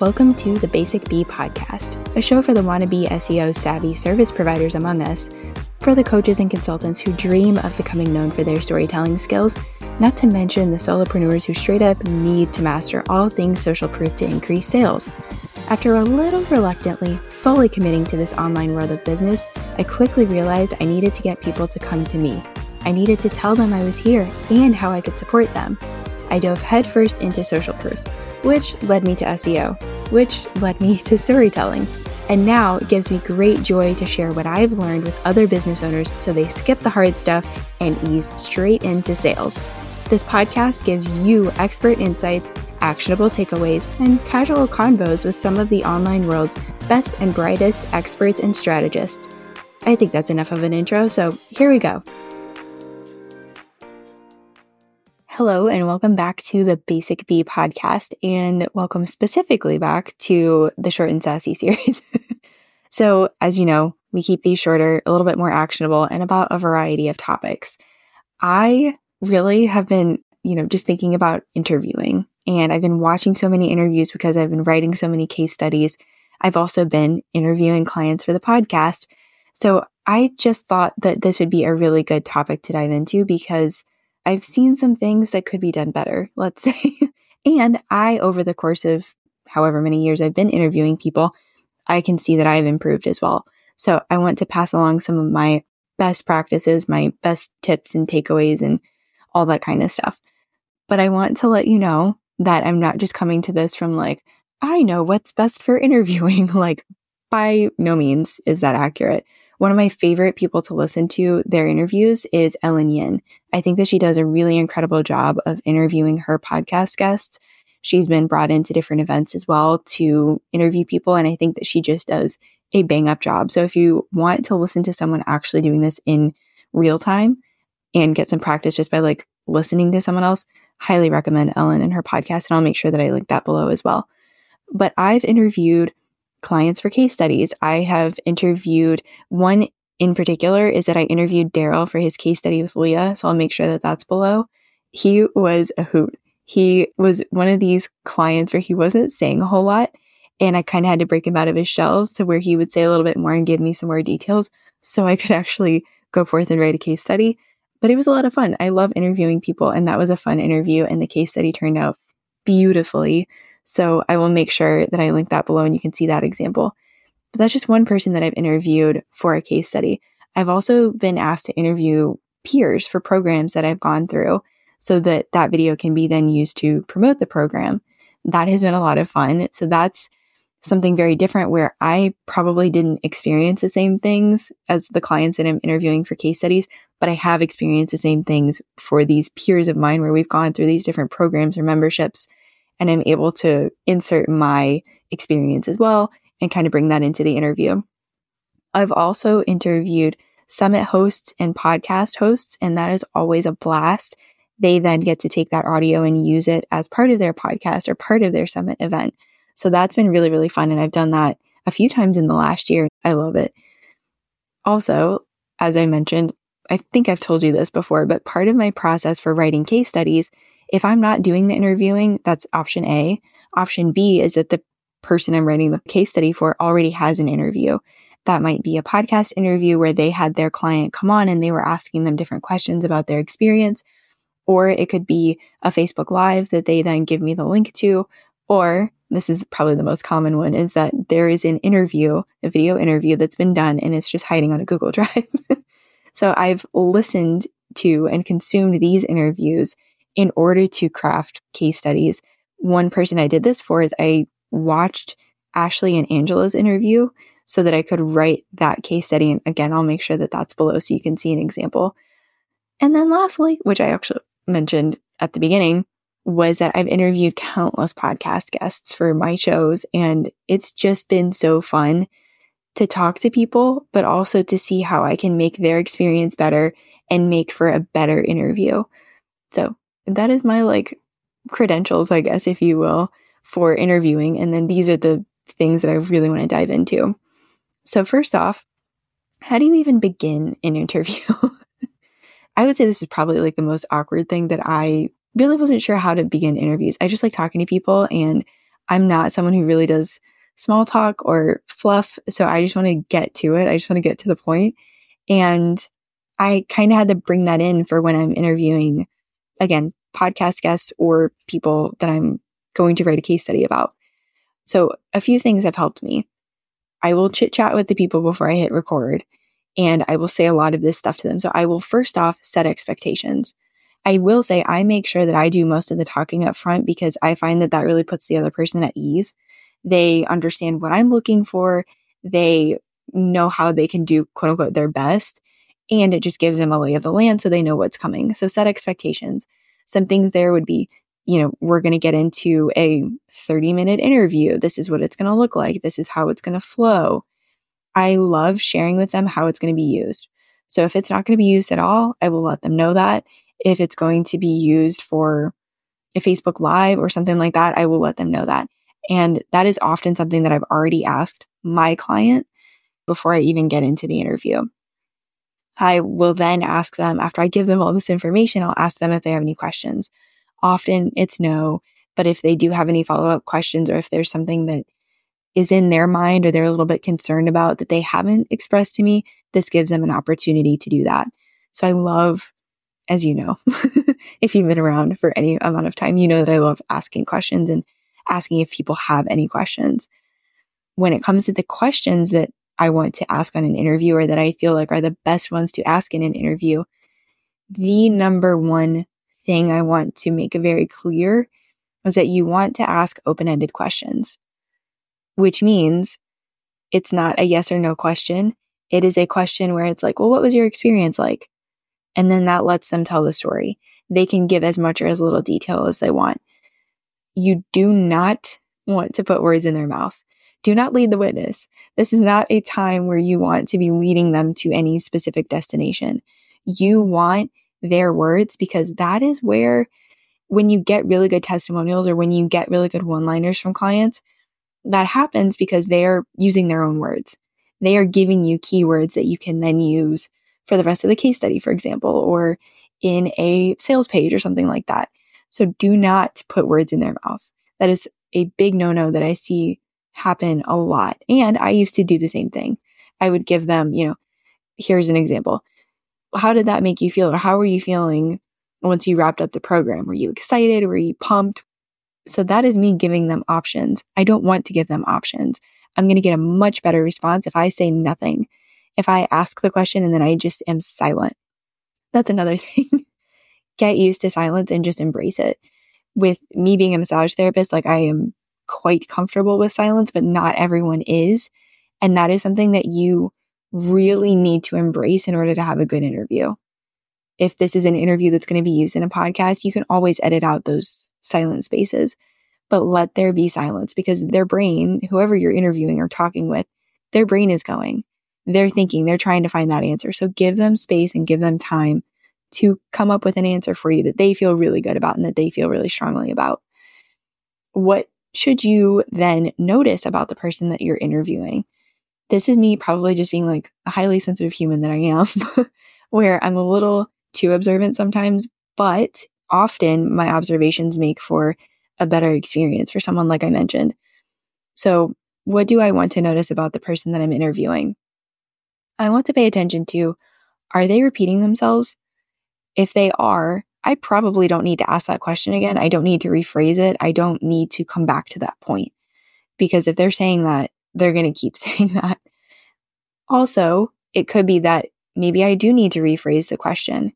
Welcome to the Basic B podcast, a show for the wannabe SEO savvy service providers among us, for the coaches and consultants who dream of becoming known for their storytelling skills, not to mention the solopreneurs who straight up need to master all things social proof to increase sales. After a little reluctantly fully committing to this online world of business, I quickly realized I needed to get people to come to me. I needed to tell them I was here and how I could support them. I dove headfirst into social proof, which led me to SEO, which led me to storytelling. And now it gives me great joy to share what I've learned with other business owners so they skip the hard stuff and ease straight into sales. This podcast gives you expert insights, actionable takeaways, and casual convos with some of the online world's best and brightest experts and strategists. I think that's enough of an intro, so here we go. Hello, and welcome back to the Basic B podcast, and welcome specifically back to the Short and Sassy series. so, as you know, we keep these shorter, a little bit more actionable, and about a variety of topics. I really have been, you know, just thinking about interviewing. And I've been watching so many interviews because I've been writing so many case studies. I've also been interviewing clients for the podcast. So I just thought that this would be a really good topic to dive into because I've seen some things that could be done better, let's say. and I, over the course of however many years I've been interviewing people, I can see that I have improved as well. So I want to pass along some of my best practices, my best tips and takeaways and all that kind of stuff. But I want to let you know that I'm not just coming to this from like, I know what's best for interviewing. like, by no means is that accurate. One of my favorite people to listen to their interviews is Ellen Yin. I think that she does a really incredible job of interviewing her podcast guests. She's been brought into different events as well to interview people. And I think that she just does a bang up job. So if you want to listen to someone actually doing this in real time, and get some practice just by like listening to someone else, highly recommend Ellen and her podcast. And I'll make sure that I link that below as well. But I've interviewed clients for case studies. I have interviewed one in particular is that I interviewed Darrell for his case study with Leah. So I'll make sure that that's below. He was a hoot. He was one of these clients where he wasn't saying a whole lot. And I kind of had to break him out of his shells to where he would say a little bit more and give me some more details so I could actually go forth and write a case study but it was a lot of fun. I love interviewing people, and that was a fun interview. And the case study turned out beautifully. So I will make sure that I link that below and you can see that example. But that's just one person that I've interviewed for a case study. I've also been asked to interview peers for programs that I've gone through so that that video can be then used to promote the program. That has been a lot of fun. So that's something very different where I probably didn't experience the same things as the clients that I'm interviewing for case studies, but I have experienced the same things for these peers of mine where we've gone through these different programs or memberships and I'm able to insert my experience as well and kind of bring that into the interview. I've also interviewed summit hosts and podcast hosts, and that is always a blast. They then get to take that audio and use it as part of their podcast or part of their summit event. So that's been really, really fun. And I've done that a few times in the last year. I love it. Also, as I mentioned, I think I've told you this before, but part of my process for writing case studies, if I'm not doing the interviewing, that's option A. Option B is that the person I'm writing the case study for already has an interview. That might be a podcast interview where they had their client come on and they were asking them different questions about their experience. Or it could be a Facebook Live that they then give me the link to. Or this is probably the most common one is that there is an interview, a video interview that's been done and it's just hiding on a Google Drive. So I've listened to and consumed these interviews in order to craft case studies. One person I did this for is I watched Ashleigh and Angela's interview so that I could write that case study. And again, I'll make sure that that's below so you can see an example. And then lastly, which I actually mentioned at the beginning, was that I've interviewed countless podcast guests for my shows and it's just been so fun to talk to people, but also to see how I can make their experience better and make for a better interview. So that is my like credentials, I guess, if you will, for interviewing. And then these are the things that I really want to dive into. So, first off, how do you even begin an interview? I would say this is probably like the most awkward thing that I really wasn't sure how to begin interviews. I just like talking to people and I'm not someone who really does small talk or fluff. So I just want to get to it. I just want to get to the point. And I kind of had to bring that in for when I'm interviewing, again, podcast guests or people that I'm going to write a case study about. So a few things have helped me. I will chit chat with the people before I hit record and I will say a lot of this stuff to them. So I will first off set expectations. I will say I make sure that I do most of the talking up front because I find that that really puts the other person at ease. They understand what I'm looking for. They know how they can do quote unquote their best. And it just gives them a lay of the land so they know what's coming. So set expectations. Some things there would be, you know, we're going to get into a 30 minute interview. This is what it's going to look like. This is how it's going to flow. I love sharing with them how it's going to be used. So if it's not going to be used at all, I will let them know that. If it's going to be used for a Facebook Live or something like that, I will let them know that. And that is often something that I've already asked my client before I even get into the interview. I will then ask them after I give them all this information, I'll ask them if they have any questions. Often it's no, but if they do have any follow up questions or if there's something that is in their mind or they're a little bit concerned about that they haven't expressed to me, this gives them an opportunity to do that. So I love, as you know, if you've been around for any amount of time, you know that I love asking questions and asking if people have any questions. When it comes to the questions that I want to ask on an interview or that I feel like are the best ones to ask in an interview, the number one thing I want to make very clear is that you want to ask open ended questions, which means it's not a yes or no question. It is a question where it's like, well, what was your experience like? And then that lets them tell the story. They can give as much or as little detail as they want. You do not want to put words in their mouth. Do not lead the witness. This is not a time where you want to be leading them to any specific destination. You want their words because that is where, when you get really good testimonials or when you get really good one liners from clients, that happens because they are using their own words. They are giving you keywords that you can then use for the rest of the case study, for example, or in a sales page or something like that. So do not put words in their mouth. That is a big no no that I see happen a lot. And I used to do the same thing. I would give them, you know, here's an example. How did that make you feel? Or how were you feeling once you wrapped up the program? Were you excited? Were you pumped? So that is me giving them options. I don't want to give them options. I'm going to get a much better response if I say nothing. If I ask the question and then I just am silent. That's another thing get used to silence and just embrace it. With me being a massage therapist, like I am quite comfortable with silence, but not everyone is. And that is something that you really need to embrace in order to have a good interview. If this is an interview that's going to be used in a podcast, you can always edit out those silent spaces, but let there be silence because their brain, whoever you're interviewing or talking with, their brain is going. They're thinking, they're trying to find that answer. So give them space and give them time to come up with an answer for you that they feel really good about and that they feel really strongly about. What should you then notice about the person that you're interviewing? This is me probably just being like a highly sensitive human that I am, where I'm a little too observant sometimes, but often my observations make for a better experience for someone like I mentioned. So, what do I want to notice about the person that I'm interviewing? I want to pay attention to are they repeating themselves? If they are, I probably don't need to ask that question again. I don't need to rephrase it. I don't need to come back to that point because if they're saying that, they're going to keep saying that. Also, it could be that maybe I do need to rephrase the question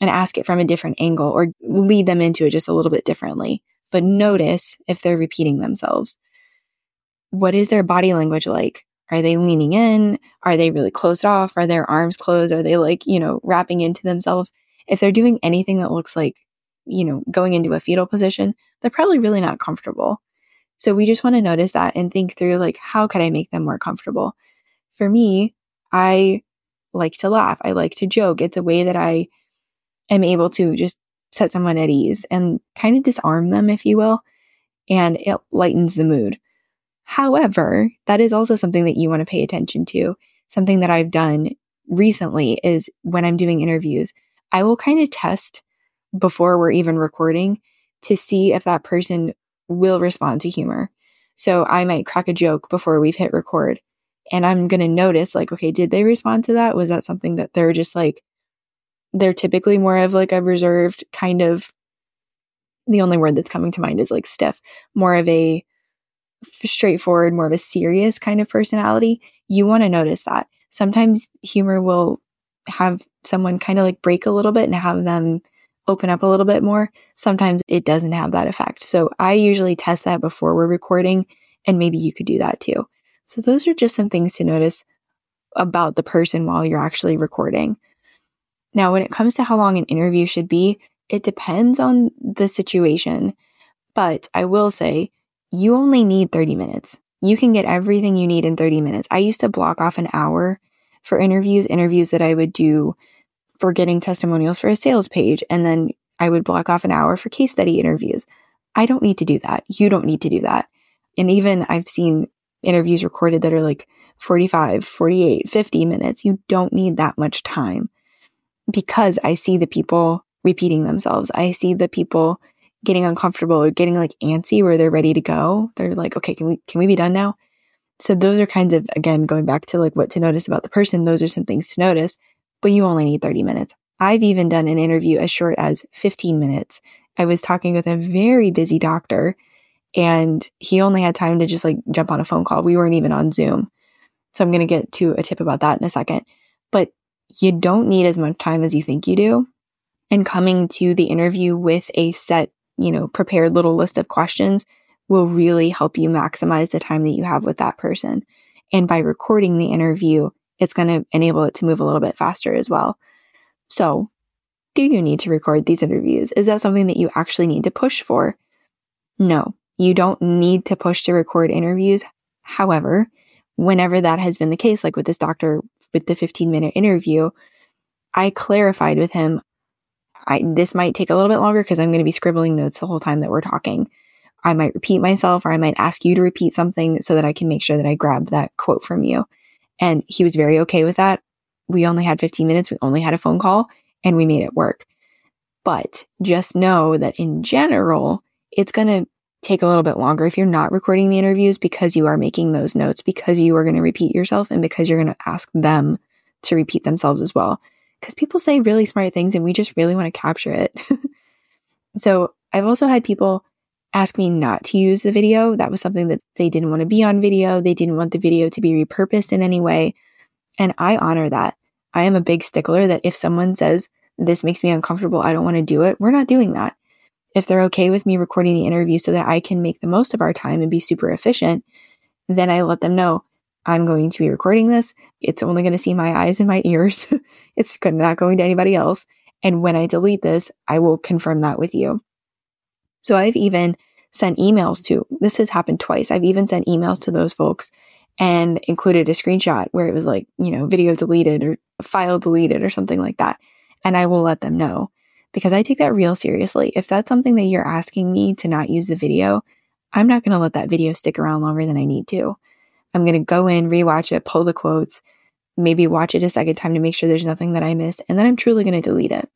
and ask it from a different angle or lead them into it just a little bit differently. But notice if they're repeating themselves. What is their body language like? Are they leaning in? Are they really closed off? Are their arms closed? Are they like, you know, wrapping into themselves? If they're doing anything that looks like, you know, going into a fetal position, they're probably really not comfortable. So we just want to notice that and think through like, how could I make them more comfortable? For me, I like to laugh. I like to joke. It's a way that I am able to just set someone at ease and kind of disarm them, if you will, and it lightens the mood. However, that is also something that you want to pay attention to. Something that I've done recently is when I'm doing interviews, I will kind of test before we're even recording to see if that person will respond to humor. So I might crack a joke before we've hit record and I'm going to notice like, okay, did they respond to that? Was that something that they're just like, they're typically more of like a reserved kind of, the only word that's coming to mind is like stiff, more of a straightforward, more of a serious kind of personality. You want to notice that. Sometimes humor will have someone kind of like break a little bit and have them open up a little bit more. Sometimes it doesn't have that effect. So I usually test that before we're recording, and maybe you could do that too. So those are just some things to notice about the person while you're actually recording. Now, when it comes to how long an interview should be, it depends on the situation. But I will say you only need 30 minutes. You can get everything you need in 30 minutes. I used to block off an hour for interviews, interviews that I would do for getting testimonials for a sales page. And then I would block off an hour for case study interviews. I don't need to do that. You don't need to do that. And even I've seen interviews recorded that are like 45, 48, 50 minutes. You don't need that much time because I see the people repeating themselves. I see the people getting uncomfortable or getting like antsy where they're ready to go. They're like, okay, can we, can we be done now? So those are kinds of, again, going back to like what to notice about the person. Those are some things to notice, but you only need 30 minutes. I've even done an interview as short as 15 minutes. I was talking with a very busy doctor and he only had time to just like jump on a phone call. We weren't even on Zoom. So I'm going to get to a tip about that in a second. But you don't need as much time as you think you do. And coming to the interview with a set, you know, prepared little list of questions will really help you maximize the time that you have with that person. And by recording the interview, it's going to enable it to move a little bit faster as well. So, do you need to record these interviews? Is that something that you actually need to push for? No, you don't need to push to record interviews. However, whenever that has been the case, like with this doctor with the 15 minute interview, I clarified with him, I, this might take a little bit longer because I'm going to be scribbling notes the whole time that we're talking. I might repeat myself or I might ask you to repeat something so that I can make sure that I grab that quote from you. And he was very okay with that. We only had 15 minutes. We only had a phone call and we made it work. But just know that in general, it's going to take a little bit longer if you're not recording the interviews because you are making those notes, because you are going to repeat yourself, and because you're going to ask them to repeat themselves as well. Because people say really smart things and we just really want to capture it. so I've also had people ask me not to use the video. That was something that they didn't want to be on video. They didn't want the video to be repurposed in any way. And I honor that. I am a big stickler that if someone says, this makes me uncomfortable, I don't want to do it, we're not doing that if they're okay with me recording the interview so that I can make the most of our time and be super efficient, then I let them know I'm going to be recording this. It's only going to see my eyes and my ears. it's not going to anybody else. And when I delete this, I will confirm that with you. So I've even sent emails to, this has happened twice. I've even sent emails to those folks and included a screenshot where it was like, you know, video deleted or file deleted or something like that. And I will let them know because I take that real seriously. If that's something that you're asking me to not use the video, I'm not going to let that video stick around longer than I need to. I'm going to go in, rewatch it, pull the quotes, maybe watch it a second time to make sure there's nothing that I missed, and then I'm truly going to delete it.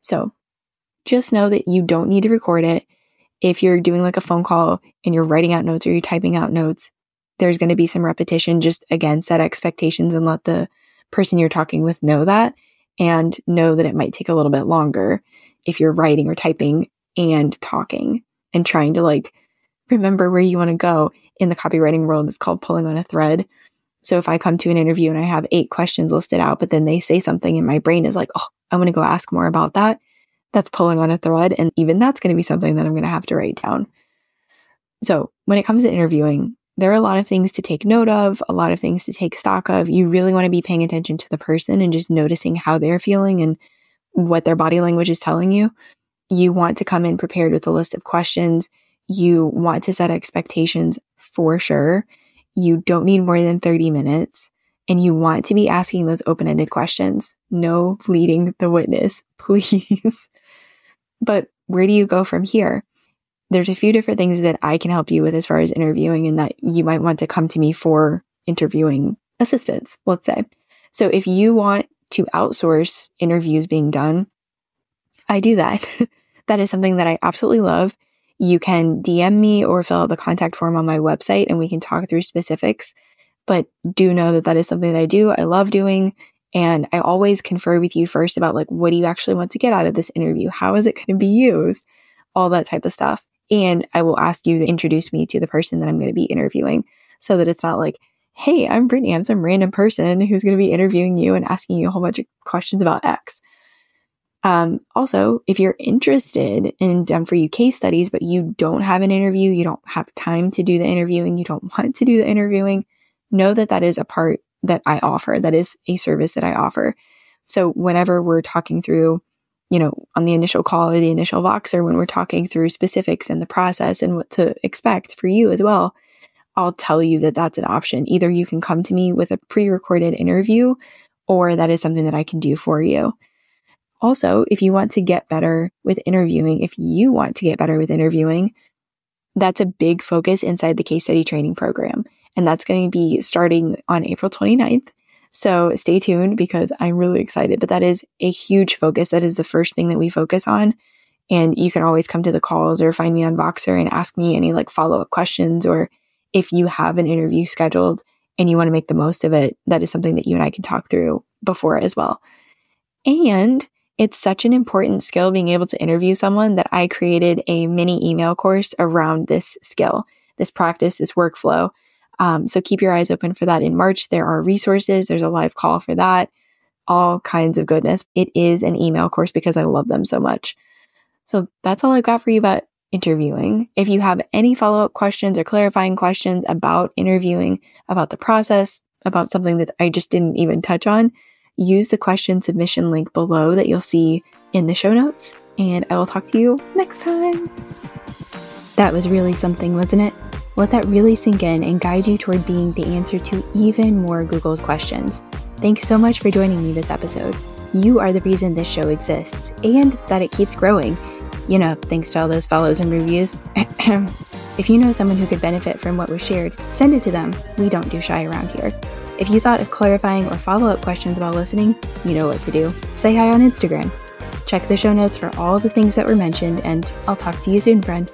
So just know that you don't need to record it. If you're doing like a phone call and you're writing out notes or you're typing out notes, there's going to be some repetition. Just again, set expectations and let the person you're talking with know that and know that it might take a little bit longer if you're writing or typing and talking and trying to like remember where you want to go in the copywriting world. It's called pulling on a thread. So if I come to an interview and I have eight questions listed out, but then they say something and my brain is like, oh, I want to go ask more about that. That's pulling on a thread. And even that's going to be something that I'm going to have to write down. So when it comes to interviewing, there are a lot of things to take note of, a lot of things to take stock of. You really want to be paying attention to the person and just noticing how they're feeling and what their body language is telling you. You want to come in prepared with a list of questions. You want to set expectations for sure. You don't need more than 30 minutes and you want to be asking those open ended questions. No leading the witness, please. But where do you go from here? there's a few different things that I can help you with as far as interviewing and that you might want to come to me for interviewing assistance, let's say. So if you want to outsource interviews being done, I do that. that is something that I absolutely love. you can DM me or fill out the contact form on my website and we can talk through specifics. But do know that that is something that I do. I love doing. And I always confer with you first about like, what do you actually want to get out of this interview? How is it going to be used? All that type of stuff. And I will ask you to introduce me to the person that I'm going to be interviewing so that it's not like, Hey, I'm Brittany. I'm some random person who's going to be interviewing you and asking you a whole bunch of questions about X. Um, also, if you're interested in done for you case studies, but you don't have an interview, you don't have time to do the interviewing, you don't want to do the interviewing, know that that is a part that I offer. That is a service that I offer. So whenever we're talking through, you know, on the initial call or the initial Voxer, when we're talking through specifics and the process and what to expect for you as well, I'll tell you that that's an option. Either you can come to me with a pre recorded interview or that is something that I can do for you. Also, if you want to get better with interviewing, if you want to get better with interviewing, that's a big focus inside the case study training program. And that's going to be starting on April 29th. So stay tuned because I'm really excited. But that is a huge focus. That is the first thing that we focus on. And you can always come to the calls or find me on Voxer and ask me any like follow up questions. Or if you have an interview scheduled and you want to make the most of it, that is something that you and I can talk through before as well. And it's such an important skill being able to interview someone that I created a mini email course around this skill, this practice, this workflow. Um, so keep your eyes open for that in March. There are resources. There's a live call for that. All kinds of goodness. It is an email course because I love them so much. So that's all I've got for you about interviewing. If you have any follow up questions or clarifying questions about interviewing, about the process, about something that I just didn't even touch on, use the question submission link below that you'll see in the show notes, and I will talk to you next time. That was really something, wasn't it? Let that really sink in and guide you toward being the answer to even more Googled questions. Thanks so much for joining me this episode. You are the reason this show exists and that it keeps growing. You know, thanks to all those follows and reviews. if you know someone who could benefit from what was shared, send it to them. We don't do shy around here. If you thought of clarifying or follow up questions while listening, you know what to do. Say hi on Instagram. Check the show notes for all the things that were mentioned, and I'll talk to you soon, friend.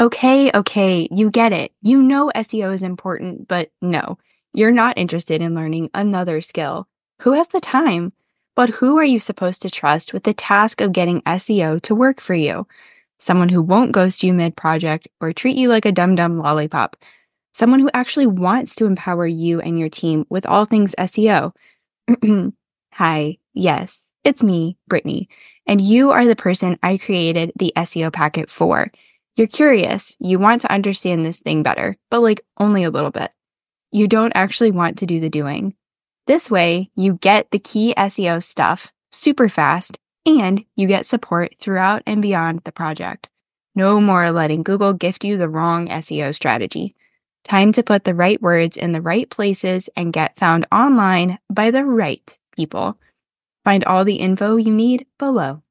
Okay, okay, you get it. You know SEO is important, but no, you're not interested in learning another skill. Who has the time? But who are you supposed to trust with the task of getting SEO to work for you? someone who won't ghost you mid project or treat you like a dum dum lollipop, someone who actually wants to empower you and your team with all things SEO. Hi, yes, it's me, Brittany, and you are the person I created the SEO packet for. You're curious, you want to understand this thing better, but like only a little bit. You don't actually want to do the doing. This way, you get the key SEO stuff super fast and you get support throughout and beyond the project. No more letting Google gift you the wrong SEO strategy. Time to put the right words in the right places and get found online by the right people. Find all the info you need below.